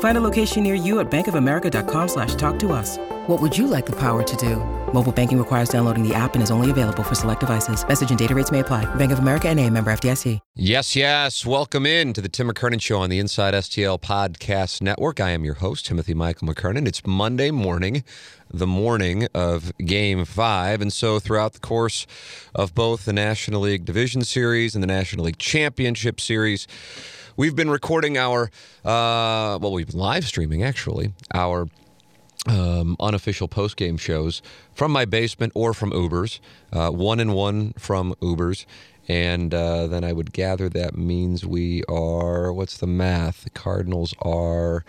Find a location near you at bankofamerica.com slash talk to us. What would you like the power to do? Mobile banking requires downloading the app and is only available for select devices. Message and data rates may apply. Bank of America and a member FDIC. Yes, yes. Welcome in to the Tim McKernan Show on the Inside STL Podcast Network. I am your host, Timothy Michael McKernan. It's Monday morning, the morning of Game 5. And so throughout the course of both the National League Division Series and the National League Championship Series, we've been recording our, uh, well, we've been live streaming actually, our um, unofficial post game shows from my basement or from Ubers, uh, one and one from Ubers. And uh, then I would gather that means we are, what's the math? The Cardinals are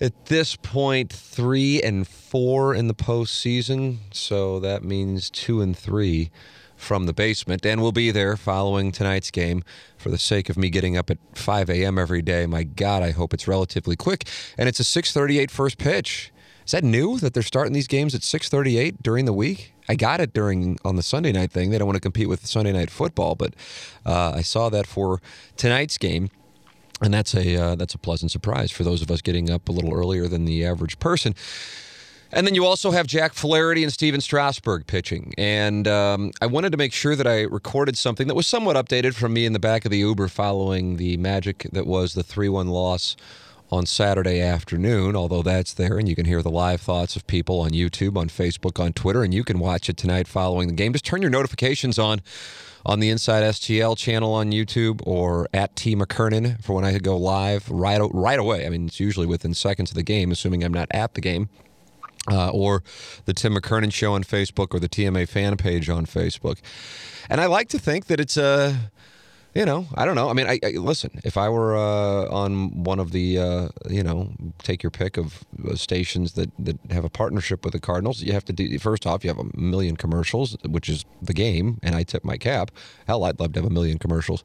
at this point three and four in the postseason. So that means two and three from the basement. And we'll be there following tonight's game for the sake of me getting up at 5 a.m. every day. My God, I hope it's relatively quick. And it's a 638 first pitch. Is that new that they're starting these games at 6:38 during the week? I got it during on the Sunday night thing. They don't want to compete with Sunday night football, but uh, I saw that for tonight's game. And that's a uh, that's a pleasant surprise for those of us getting up a little earlier than the average person. And then you also have Jack Flaherty and Stephen Strasburg pitching. And um, I wanted to make sure that I recorded something that was somewhat updated from me in the back of the Uber following the magic that was the 3 1 loss on Saturday afternoon, although that's there, and you can hear the live thoughts of people on YouTube, on Facebook, on Twitter, and you can watch it tonight following the game. Just turn your notifications on on the Inside STL channel on YouTube or at T McKernan for when I go live right right away. I mean, it's usually within seconds of the game, assuming I'm not at the game. Uh, or the Tim McKernan Show on Facebook or the TMA fan page on Facebook. And I like to think that it's a you know, I don't know. I mean, I, I listen. If I were uh, on one of the, uh, you know, take your pick of uh, stations that that have a partnership with the Cardinals, you have to do. First off, you have a million commercials, which is the game, and I tip my cap. Hell, I'd love to have a million commercials.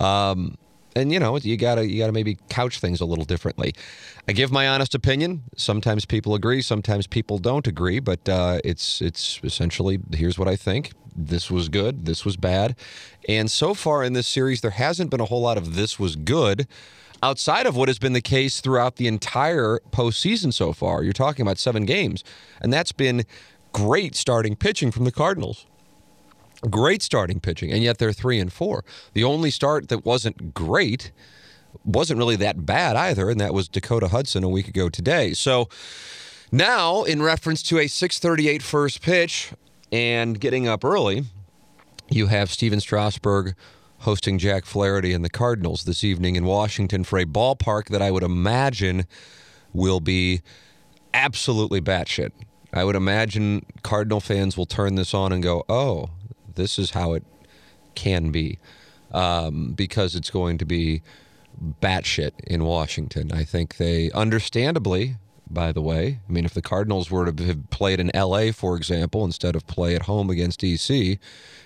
Um, and you know you gotta you gotta maybe couch things a little differently. I give my honest opinion. Sometimes people agree, sometimes people don't agree, but uh, it's it's essentially here's what I think. This was good. This was bad, and so far in this series, there hasn't been a whole lot of this was good. Outside of what has been the case throughout the entire postseason so far, you're talking about seven games, and that's been great starting pitching from the Cardinals. Great starting pitching, and yet they're three and four. The only start that wasn't great wasn't really that bad either, and that was Dakota Hudson a week ago today. So now, in reference to a 638 first pitch and getting up early, you have Stephen Strasburg hosting Jack Flaherty and the Cardinals this evening in Washington for a ballpark that I would imagine will be absolutely batshit. I would imagine Cardinal fans will turn this on and go, oh, this is how it can be um, because it's going to be batshit in Washington. I think they, understandably, by the way, I mean, if the Cardinals were to have played in LA, for example, instead of play at home against DC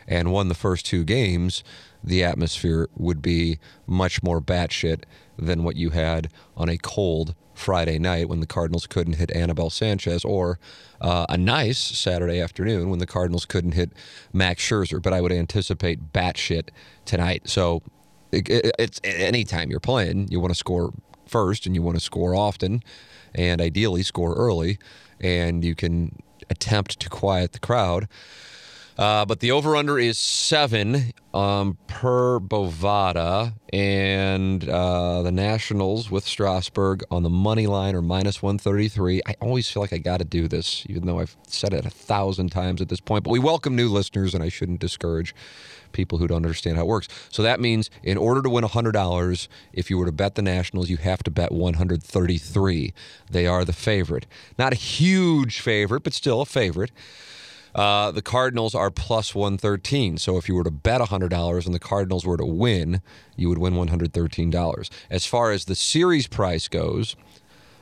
and won the first two games, the atmosphere would be much more batshit than what you had on a cold Friday night when the Cardinals couldn't hit Anibal Sanchez, or uh, a nice Saturday afternoon when the Cardinals couldn't hit Max Scherzer. But I would anticipate batshit tonight. So it, it, it's anytime you're playing, you want to score first and you want to score often, and ideally score early, and you can attempt to quiet the crowd. Uh, but the over under is seven um, per Bovada, and uh, the Nationals with Strasburg on the money line are minus 133. I always feel like I got to do this, even though I've said it a thousand times at this point. But we welcome new listeners, and I shouldn't discourage people who don't understand how it works. So that means in order to win $100, if you were to bet the Nationals, you have to bet 133. They are the favorite. Not a huge favorite, but still a favorite. Uh, the Cardinals are plus 113. So if you were to bet $100 and the Cardinals were to win, you would win $113. As far as the series price goes,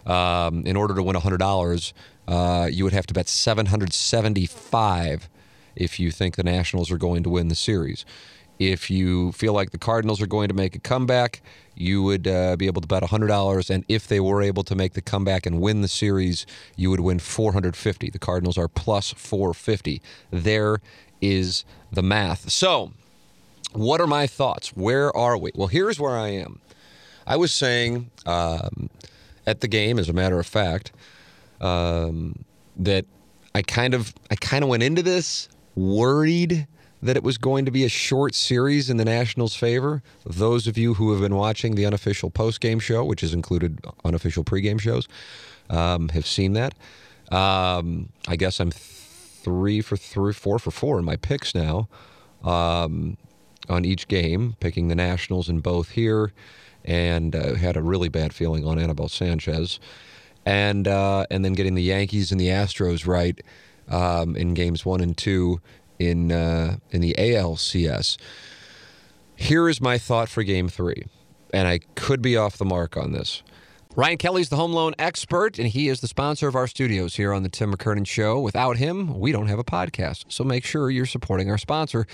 um, in order to win $100, uh, you would have to bet 775 if you think the Nationals are going to win the series. If you feel like the Cardinals are going to make a comeback, you would uh, be able to bet $100. And if they were able to make the comeback and win the series, you would win 450. The Cardinals are plus 450. There is the math. So, what are my thoughts? Where are we? Well, here's where I am. I was saying um, at the game, as a matter of fact, um, that I kind of I kind of went into this worried that it was going to be a short series in the Nationals' favor. Those of you who have been watching the unofficial post-game show, which has included unofficial pregame shows, um, have seen that. Um, I guess I'm three for three, four for four in my picks now um, on each game, picking the Nationals in both here, and uh, had a really bad feeling on Anibal Sanchez, and uh, and then getting the Yankees and the Astros right um, in games one and two in uh, in the ALCS. Here is my thought for Game Three, and I could be off the mark on this. Ryan Kelly's the home loan expert, and he is the sponsor of our studios here on the Tim McKernan Show. Without him, we don't have a podcast. So make sure you're supporting our sponsor,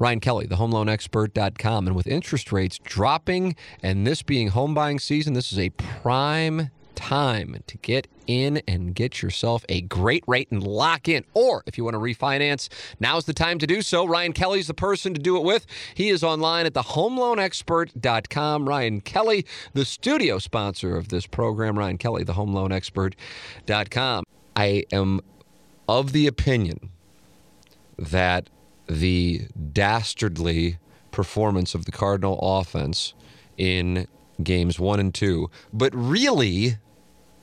Ryan Kelly, the homeloanexpert.com. And with interest rates dropping and this being home buying season, this is a prime time to get in and get yourself a great rate and lock in. Or if you want to refinance, now's the time to do so. Ryan Kelly's the person to do it with. He is online at thehomeloanexpert.com. Ryan Kelly, the studio sponsor of this program. Ryan Kelly, thehomeloanexpert.com. I am of the opinion that the dastardly performance of the Cardinal offense in games one and two, but really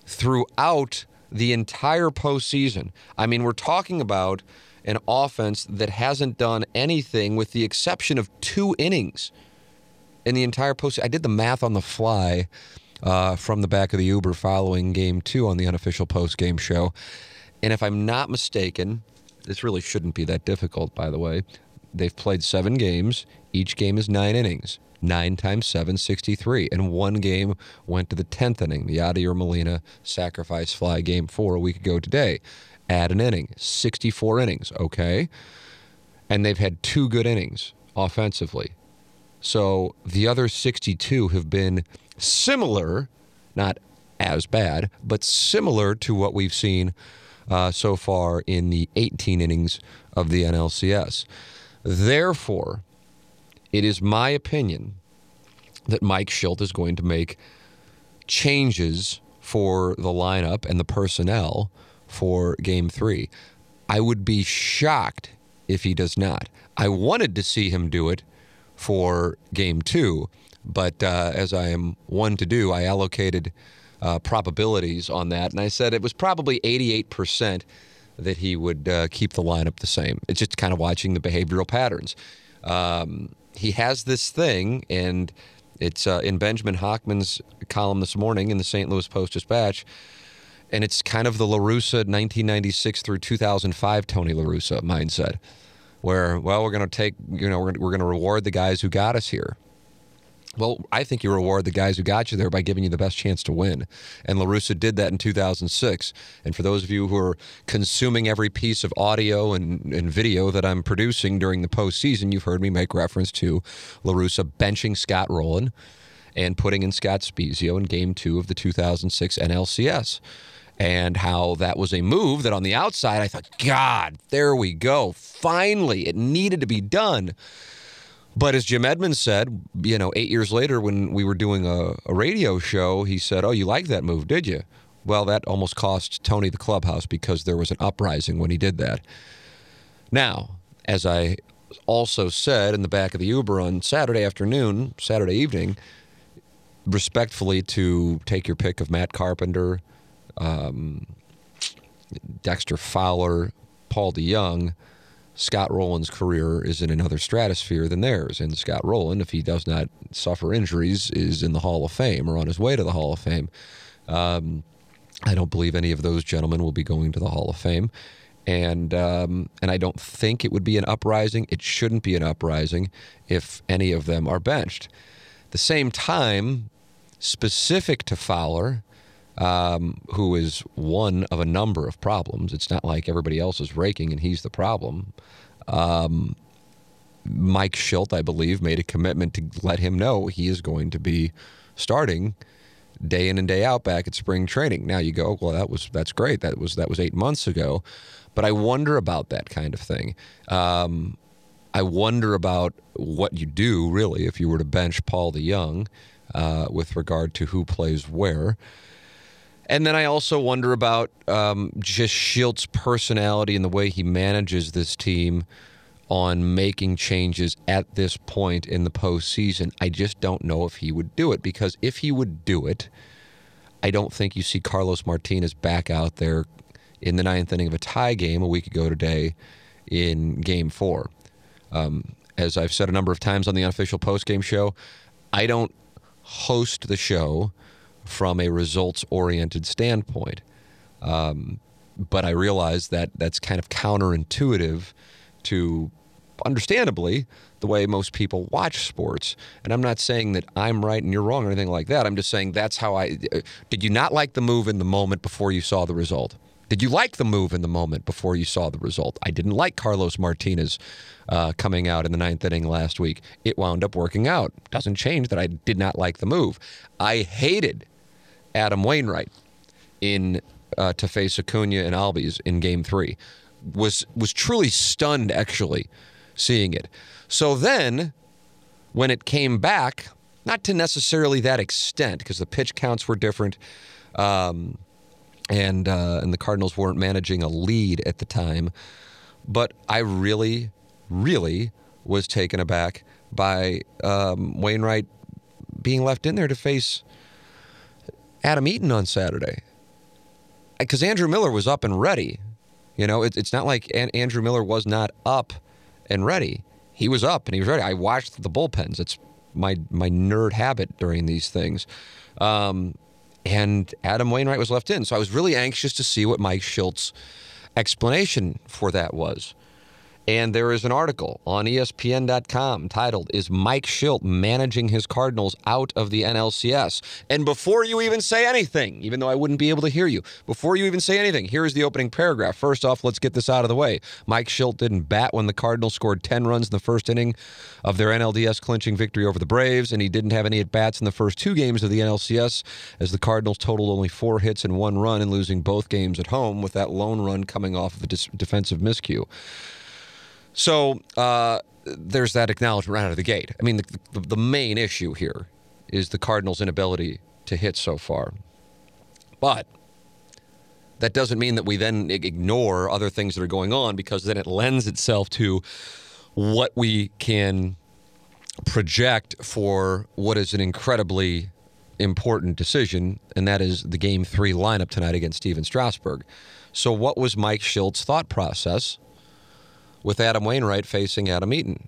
throughout the entire postseason. I mean, we're talking about an offense that hasn't done anything with the exception of two innings in the entire postseason. I did the math on the fly uh, from the back of the Uber following game two on the unofficial post game show. And if I'm not mistaken, this really shouldn't be that difficult, by the way. They've played seven games, each game is nine innings. 9 times 7, 63. And one game went to the 10th inning, the Yadier Molina sacrifice fly game four a week ago today. Add an inning, 64 innings, okay? And they've had two good innings offensively. So the other 62 have been similar, not as bad, but similar to what we've seen uh, so far in the 18 innings of the NLCS. Therefore, it is my opinion that Mike Shildt is going to make changes for the lineup and the personnel for game three. I would be shocked if he does not. I wanted to see him do it for game two, but uh, as I am one to do, I allocated uh, probabilities on that, and I said it was probably 88% that he would uh, keep the lineup the same. It's just kind of watching the behavioral patterns. Um, he has this thing, and it's uh, in Benjamin Hockman's column this morning in the St. Louis Post Dispatch. And it's kind of the La Russa 1996 through 2005 Tony La Russa mindset, where, well, we're going to take, you know, we're, we're going to reward the guys who got us here. Well, I think you reward the guys who got you there by giving you the best chance to win. And La Russa did that in 2006. And for those of you who are consuming every piece of audio and, and video that I'm producing during the postseason, you've heard me make reference to La Russa benching Scott Rolen and putting in Scott Spiezio in game two of the 2006 NLCS. And how that was a move that on the outside, I thought, God, there we go. Finally, it needed to be done. But as Jim Edmonds said, you know, eight years later when we were doing a, a radio show, he said, Oh, you liked that move, did you? Well, that almost cost Tony the clubhouse because there was an uprising when he did that. Now, as I also said in the back of the Uber on Saturday afternoon, Saturday evening, respectfully to take your pick of Matt Carpenter, um, Dexter Fowler, Paul DeJong. Scott Rolen's career is in another stratosphere than theirs. And Scott Rolen, if he does not suffer injuries, is in the Hall of Fame or on his way to the Hall of Fame. Um, I don't believe any of those gentlemen will be going to the Hall of Fame. And um, and I don't think it would be an uprising. It shouldn't be an uprising if any of them are benched. the same time, specific to Fowler, um, who is one of a number of problems. It's not like everybody else is raking and he's the problem. Um, Mike Shildt, I believe, made a commitment to let him know he is going to be starting day in and day out back at spring training. Now you go, well, that was that's great. That was that was eight months ago, but I wonder about that kind of thing. Um, I wonder about what you do really if you were to bench Paul DeJong uh, with regard to who plays where. And then I also wonder about um, just Shildt's personality and the way he manages this team on making changes at this point in the postseason. I just don't know if he would do it because if he would do it, I don't think you see Carlos Martinez back out there in the ninth inning of a tie game a week ago today in game four. Um, as I've said a number of times on the unofficial postgame show, I don't host the show from a results oriented standpoint. Um, but I realize that that's kind of counterintuitive to, understandably, the way most people watch sports. And I'm not saying that I'm right and you're wrong or anything like that. I'm just saying that's how I. Uh, did you not like the move in the moment before you saw the result? Did you like the move in the moment before you saw the result? I didn't like Carlos Martinez uh, coming out in the ninth inning last week. It wound up working out. Doesn't change that I did not like the move. I hated Adam Wainwright in uh, to face Acuna and Albies in Game Three. Was was truly stunned actually seeing it. So then, when it came back, not to necessarily that extent because the pitch counts were different, um, and uh, and the Cardinals weren't managing a lead at the time, but I really, really was taken aback by um, Wainwright being left in there to face Adam Eaton on Saturday because Andrew Miller was up and ready. You know, it, it's not like An- Andrew Miller was not up and ready. He was up and he was ready. I watched the bullpens. It's my my nerd habit during these things. Um, and Adam Wainwright was left in, so I was really anxious to see what Mike Shildt's explanation for that was. And there is an article on ESPN.com titled, Is Mike Shildt managing his Cardinals out of the NLCS? And before you even say anything, even though I wouldn't be able to hear you, before you even say anything, here's the opening paragraph. First off, let's get this out of the way. Mike Shildt didn't bat when the Cardinals scored 10 runs in the first inning of their NLDS clinching victory over the Braves, and he didn't have any at bats in the first two games of the NLCS as the Cardinals totaled only four hits and one run and losing both games at home with that lone run coming off of a dis- defensive miscue. So uh, there's that acknowledgement right out of the gate. I mean, the, the, the main issue here is the Cardinals' inability to hit so far. But that doesn't mean that we then ignore other things that are going on because then it lends itself to what we can project for what is an incredibly important decision, and that is the game three lineup tonight against Stephen Strasburg. So, what was Mike Shildt's thought process with Adam Wainwright facing Adam Eaton.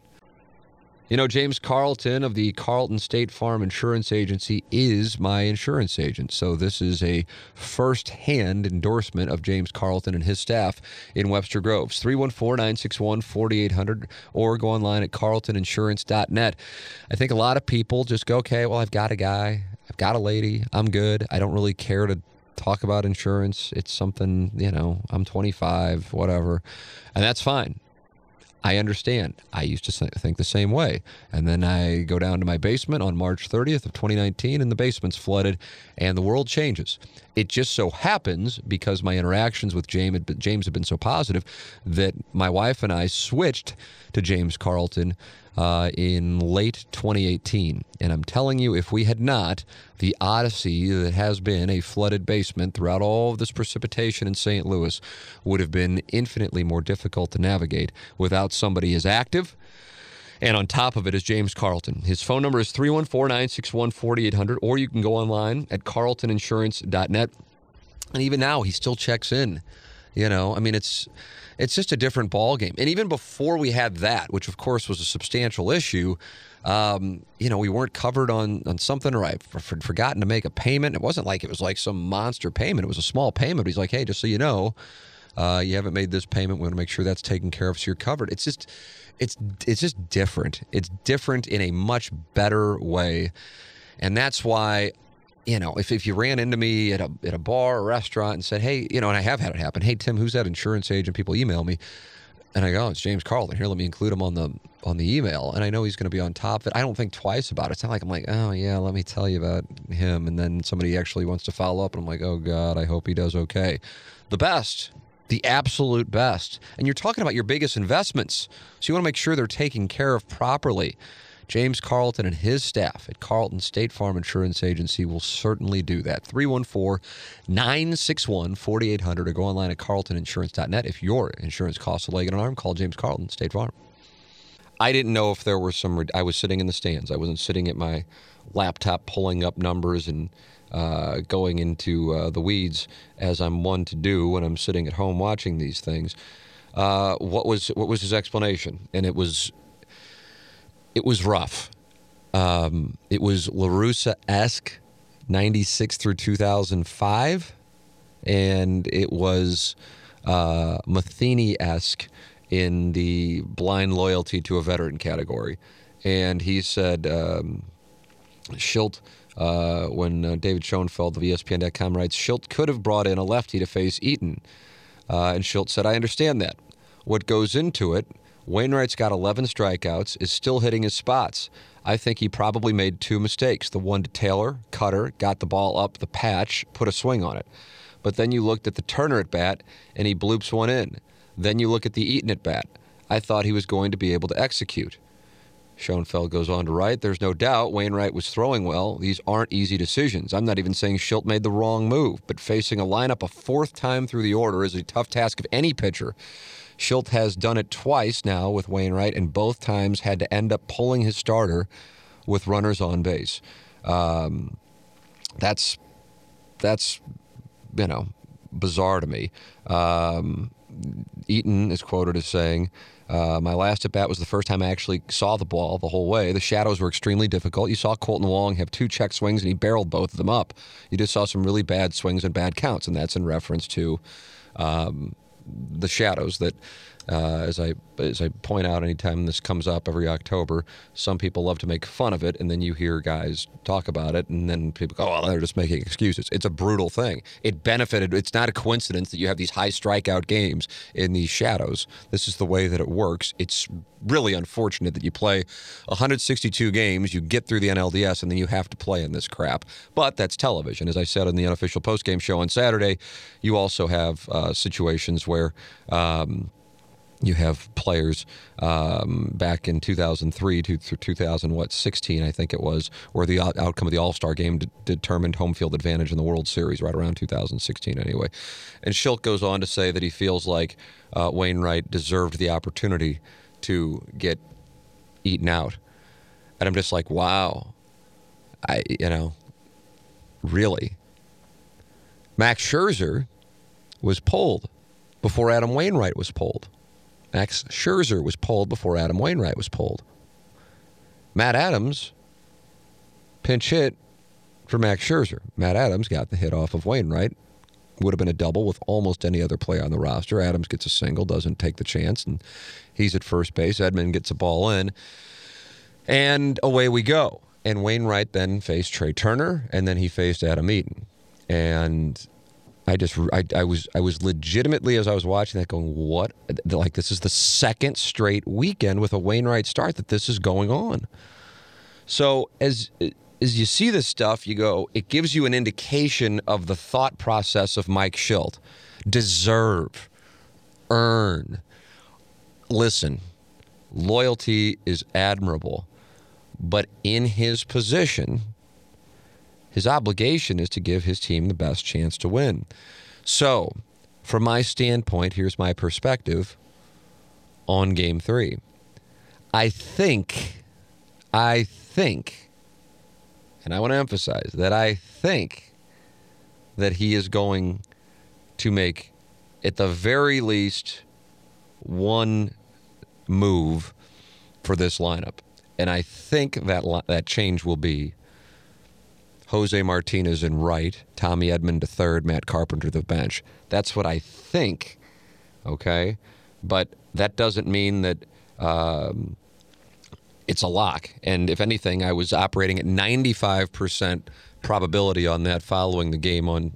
You know, James Carlton of the Carlton State Farm Insurance Agency is my insurance agent. So this is a first-hand endorsement of James Carlton and his staff in Webster Groves. 314-961-4800 or go online at carltoninsurance.net. I think a lot of people just go, okay, well, I've got a guy, I've got a lady, I'm good. I don't really care to talk about insurance. It's something, you know, I'm 25, whatever. And that's fine. I understand. I used to think the same way. And then I go down to my basement on March 30th of 2019 and the basement's flooded and the world changes. It just so happens because my interactions with James James have been so positive that my wife and I switched to James Carlton uh, in late 2018. And I'm telling you, if we had not, the odyssey that has been a flooded basement throughout all of this precipitation in St. Louis would have been infinitely more difficult to navigate without somebody as active. And on top of it is James Carlton. His phone number is 314 961 4800, or you can go online at carltoninsurance.net. And even now, he still checks in. You know, I mean, it's it's just a different ball game. And even before we had that, which of course was a substantial issue, um, you know, we weren't covered on on something, or I've forgotten to make a payment. It wasn't like it was like some monster payment. It was a small payment. But he's like, hey, just so you know, uh, you haven't made this payment. We want to make sure that's taken care of, so you're covered. It's just, it's it's just different. It's different in a much better way, and that's why you know, if, if you ran into me at a, at a bar or restaurant and said, hey, you know, and I have had it happen, hey, Tim, who's that insurance agent? People email me. And I go, oh, it's James Carlton. Here, let me include him on the on the email. And I know he's going to be on top of it. I don't think twice about it. It's not like I'm like, oh yeah, let me tell you about him. And then somebody actually wants to follow up, and I'm like, oh god, I hope he does okay. The best, the absolute best. And you're talking about your biggest investments, so you want to make sure they're taken care of properly. James Carlton and his staff at Carlton State Farm Insurance Agency will certainly do that. 314 961 4800 or go online at carltoninsurance.net. If your insurance costs a leg and an arm, call James Carlton State Farm. I didn't know if there were some. I was sitting in the stands. I wasn't sitting at my laptop pulling up numbers and uh, going into uh, the weeds as I'm one to do when I'm sitting at home watching these things. Uh, what was what was his explanation? And it was it was rough. Um, it was LaRussa esque, 96 through 2005. And it was uh, Matheny esque in the blind loyalty to a veteran category. And he said, um, Shildt, uh, when uh, David Schoenfeld of ESPN.com writes, Shildt could have brought in a lefty to face Eaton. Uh, and Shildt said, I understand that. What goes into it Wainwright's got 11 strikeouts, is still hitting his spots. I think he probably made two mistakes. The one to Taylor, cutter, got the ball up the patch, put a swing on it. But then you looked at the Turner at bat, and he bloops one in. Then you look at the Eaton at bat. I thought he was going to be able to execute. Schoenfeld goes on to write, There's no doubt Wainwright was throwing well. These aren't easy decisions. I'm not even saying Shildt made the wrong move, but facing a lineup a fourth time through the order is a tough task of any pitcher. Shildt has done it twice now with Wainwright, and both times had to end up pulling his starter with runners on base. Um, that's that's you know bizarre to me. Um, Eaton is quoted as saying, uh, "My last at bat was the first time I actually saw the ball the whole way. The shadows were extremely difficult. You saw Kolten Wong have two check swings, and he barreled both of them up. You just saw some really bad swings and bad counts, and that's in reference to." Um, the shadows that uh, as I as I point out, anytime this comes up every October, some people love to make fun of it, and then you hear guys talk about it, and then people go, "Oh, they're just making excuses." It's a brutal thing. It benefited. It's not a coincidence that you have these high strikeout games in these shadows. This is the way that it works. It's really unfortunate that you play 162 games, you get through the NLDS, and then you have to play in this crap. But that's television. As I said in the unofficial postgame show on Saturday, you also have uh, situations where. Um, you have players um, back in 2003 to through 2000 what 16 I think it was where the outcome of the All Star game de- determined home field advantage in the World Series right around 2016 anyway. And Shildt goes on to say that he feels like uh, Wainwright deserved the opportunity to get Eaton out, and I'm just like wow, I you know really. Max Scherzer was pulled before Adam Wainwright was pulled. Max Scherzer was pulled before Adam Wainwright was pulled. Matt Adams pinch hit for Max Scherzer. Matt Adams got the hit off of Wainwright. Would have been a double with almost any other player on the roster. Adams gets a single, doesn't take the chance, and he's at first base. Edman gets a ball in, and away we go. And Wainwright then faced Trea Turner, and then he faced Adam Eaton. And I just I, I was I was legitimately as I was watching that going what like this is the second straight weekend with a Wainwright start that this is going on. So as as you see this stuff, you go it gives you an indication of the thought process of Mike Shildt. Deserve, earn, listen. Loyalty is admirable. But in his position, his obligation is to give his team the best chance to win. So, from my standpoint, here's my perspective on game three. I think, I think, and I want to emphasize that I think that he is going to make, at the very least, one move for this lineup. And I think that that change will be Jose Martinez in right, Tommy Edman to third, Matt Carpenter the bench. That's what I think. Okay, but that doesn't mean that um, it's a lock. And if anything, I was operating at 95% probability on that following the game on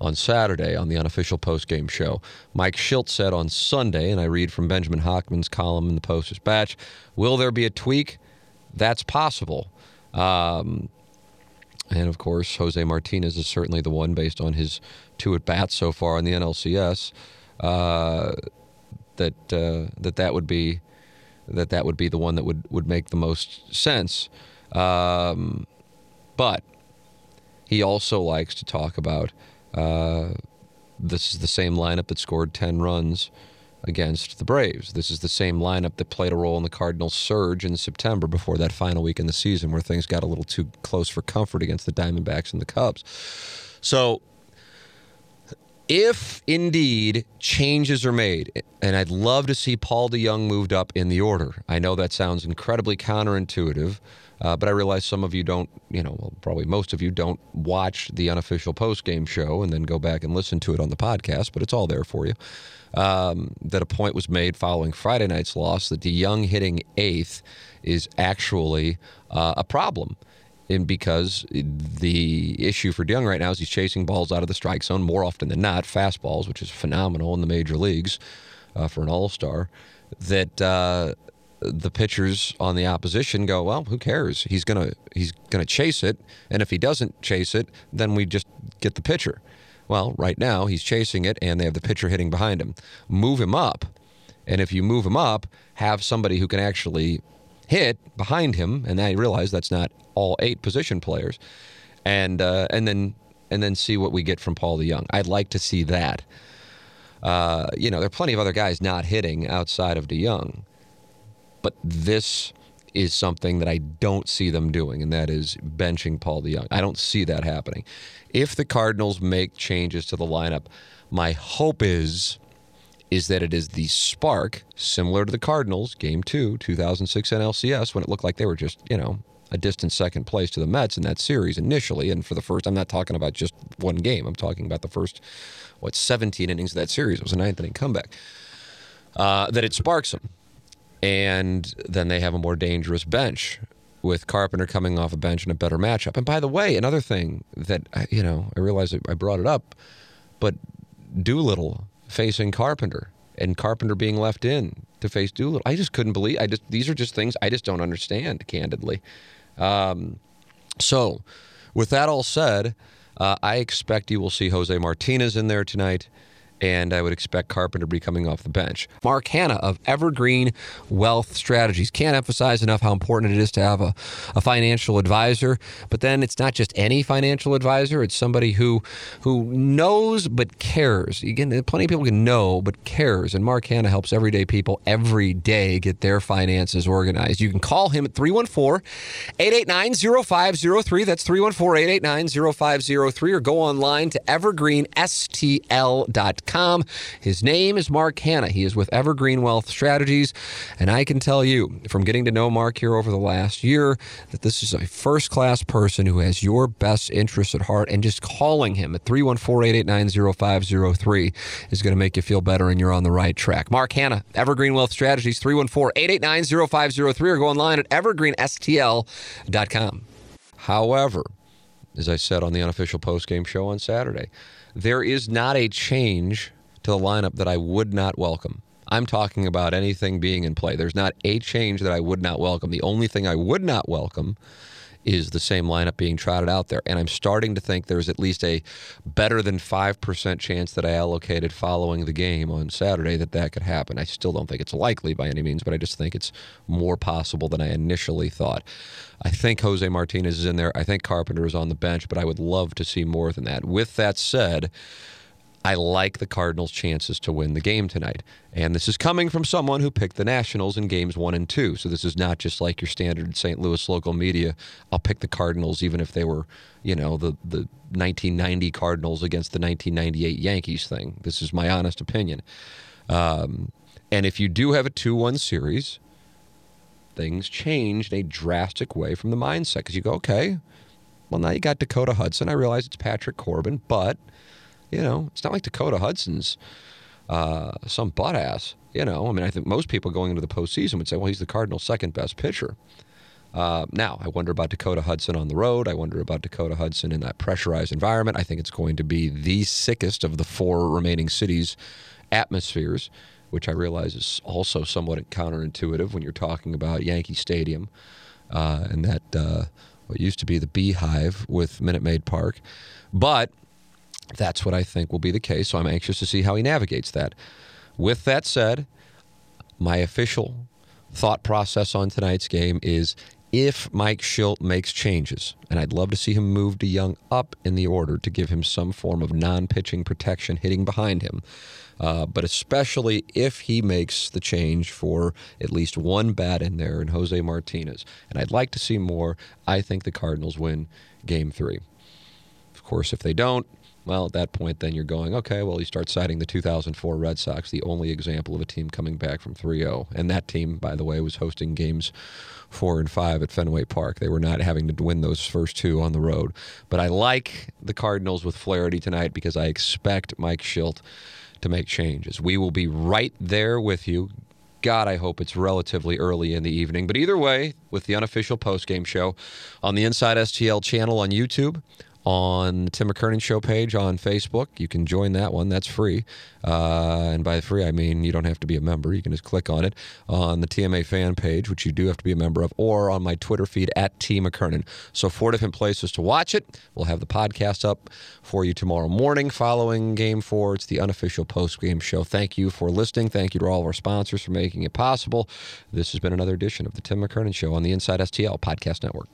on Saturday on the unofficial post-game show. Mike Shildt said on Sunday, and I read from Benjamin Hockman's column in the Post-Dispatch, will there be a tweak? That's possible. Um, and of course, Jose Martinez is certainly the one based on his two at bats so far in the NLCS. Uh, that uh, that that would be that that would be the one that would would make the most sense. Um, but he also likes to talk about uh, this is the same lineup that scored ten runs against the Braves. This is the same lineup that played a role in the Cardinals' surge in September before that final week in the season where things got a little too close for comfort against the Diamondbacks and the Cubs. So, if indeed changes are made, and I'd love to see Paul DeJong moved up in the order. I know that sounds incredibly counterintuitive, uh, but I realize some of you don't, you know, well, probably most of you don't watch the unofficial post game show and then go back and listen to it on the podcast, but it's all there for you um, that a point was made following Friday night's loss that DeJong hitting eighth is actually uh, a problem. And because the issue for DeJong right now is he's chasing balls out of the strike zone more often than not, fastballs, which is phenomenal in the major leagues uh, for an all star, that uh, the pitchers on the opposition go, well, who cares? He's gonna he's gonna chase it, and if he doesn't chase it, then we just get the pitcher. Well, right now he's chasing it and they have the pitcher hitting behind him. Move him up. And if you move him up, have somebody who can actually hit behind him, and I realize that's not all eight position players, and uh, and then and then see what we get from Paul DeJong. I'd like to see that. Uh, you know, there are plenty of other guys not hitting outside of DeJong, but this is something that I don't see them doing, and that is benching Paul DeJong. I don't see that happening. If the Cardinals make changes to the lineup, my hope is is that it is the spark similar to the Cardinals game 2 2006 NLCS when it looked like they were just, you know, a distant second place to the Mets in that series initially and for the first I'm not talking about just one game. I'm talking about the first what 17 innings of that series. It was a ninth inning comeback. Uh, that it sparks them and then they have a more dangerous bench with Carpenter coming off a bench and a better matchup. And by the way, another thing that you know, I realize I brought it up, but Doolittle facing Carpenter and Carpenter being left in to face Doolittle. I just couldn't believe. I just these are just things I just don't understand, candidly. Um, so, with that all said, uh, I expect you will see Jose Martinez in there tonight and I would expect Carpenter to be coming off the bench. Mark Hanna of Evergreen Wealth Strategies can't emphasize enough how important it is to have a, a financial advisor. But then it's not just any financial advisor; it's somebody who who knows but cares. Again, plenty of people can know but cares, and Mark Hanna helps everyday people every day get their finances organized. You can call him at 314-889-0503. That's 314-889-0503, or go online to evergreenstl.com. His name is Mark Hanna. He is with Evergreen Wealth Strategies. And I can tell you from getting to know Mark here over the last year that this is a first class person who has your best interests at heart. And just calling him at 314 889 0503 is going to make you feel better and you're on the right track. Mark Hanna, Evergreen Wealth Strategies, 314 889 0503 or go online at evergreenstl.com. However, as I said on the unofficial post-game show on Saturday, there is not a change to the lineup that I would not welcome. I'm talking about anything being in play. There's not a change that I would not welcome. The only thing I would not welcome is the same lineup being trotted out there. And I'm starting to think there's at least a better than 5% chance that I allocated following the game on Saturday that that could happen. I still don't think it's likely by any means, but I just think it's more possible than I initially thought. I think Jose Martinez is in there. I think Carpenter is on the bench, but I would love to see more than that. With that said, I like the Cardinals' chances to win the game tonight. And this is coming from someone who picked the Nationals in games one and two. So this is not just like your standard St. Louis local media. I'll pick the Cardinals even if they were, you know, the, the 1990 Cardinals against the 1998 Yankees thing. This is my honest opinion. Um, and if you do have a 2 1 series, things change in a drastic way from the mindset because you go, okay, well, now you got Dakota Hudson. I realize it's Patrick Corbin, but – you know, it's not like Dakota Hudson's uh, some butt ass. You know, I mean, I think most people going into the postseason would say, well, he's the Cardinals' second best pitcher. Uh, now, I wonder about Dakota Hudson on the road. I wonder about Dakota Hudson in that pressurized environment. I think it's going to be the sickest of the four remaining cities' atmospheres, which I realize is also somewhat counterintuitive when you're talking about Yankee Stadium uh, and that uh, what used to be the Beehive with Minute Maid Park. But that's what I think will be the case. So I'm anxious to see how he navigates that. With that said, my official thought process on tonight's game is if Mike Shildt makes changes, and I'd love to see him move DeJong up in the order to give him some form of non pitching protection hitting behind him. Uh, but especially if he makes the change for at least one bat in there in Jose Martinez. And I'd like to see more. I think the Cardinals win game three. Of course, if they don't, well, at that point, then you're going, okay, well, you start citing the 2004 Red Sox, the only example of a team coming back from 3 0. And that team, by the way, was hosting games four and five at Fenway Park. They were not having to win those first two on the road. But I like the Cardinals with Flaherty tonight because I expect Mike Shildt to make changes. We will be right there with you. God, I hope it's relatively early in the evening. But either way, with the unofficial postgame show on the Inside STL channel on YouTube, on the Tim McKernan Show page on Facebook. You can join that one. That's free. Uh, and by free, I mean you don't have to be a member. You can just click on it on the TMA fan page, which you do have to be a member of, or on my Twitter feed at T McKernan. So, four different places to watch it. We'll have the podcast up for you tomorrow morning following game four. It's the unofficial post game show. Thank you for listening. Thank you to all of our sponsors for making it possible. This has been another edition of the Tim McKernan Show on the Inside STL Podcast Network.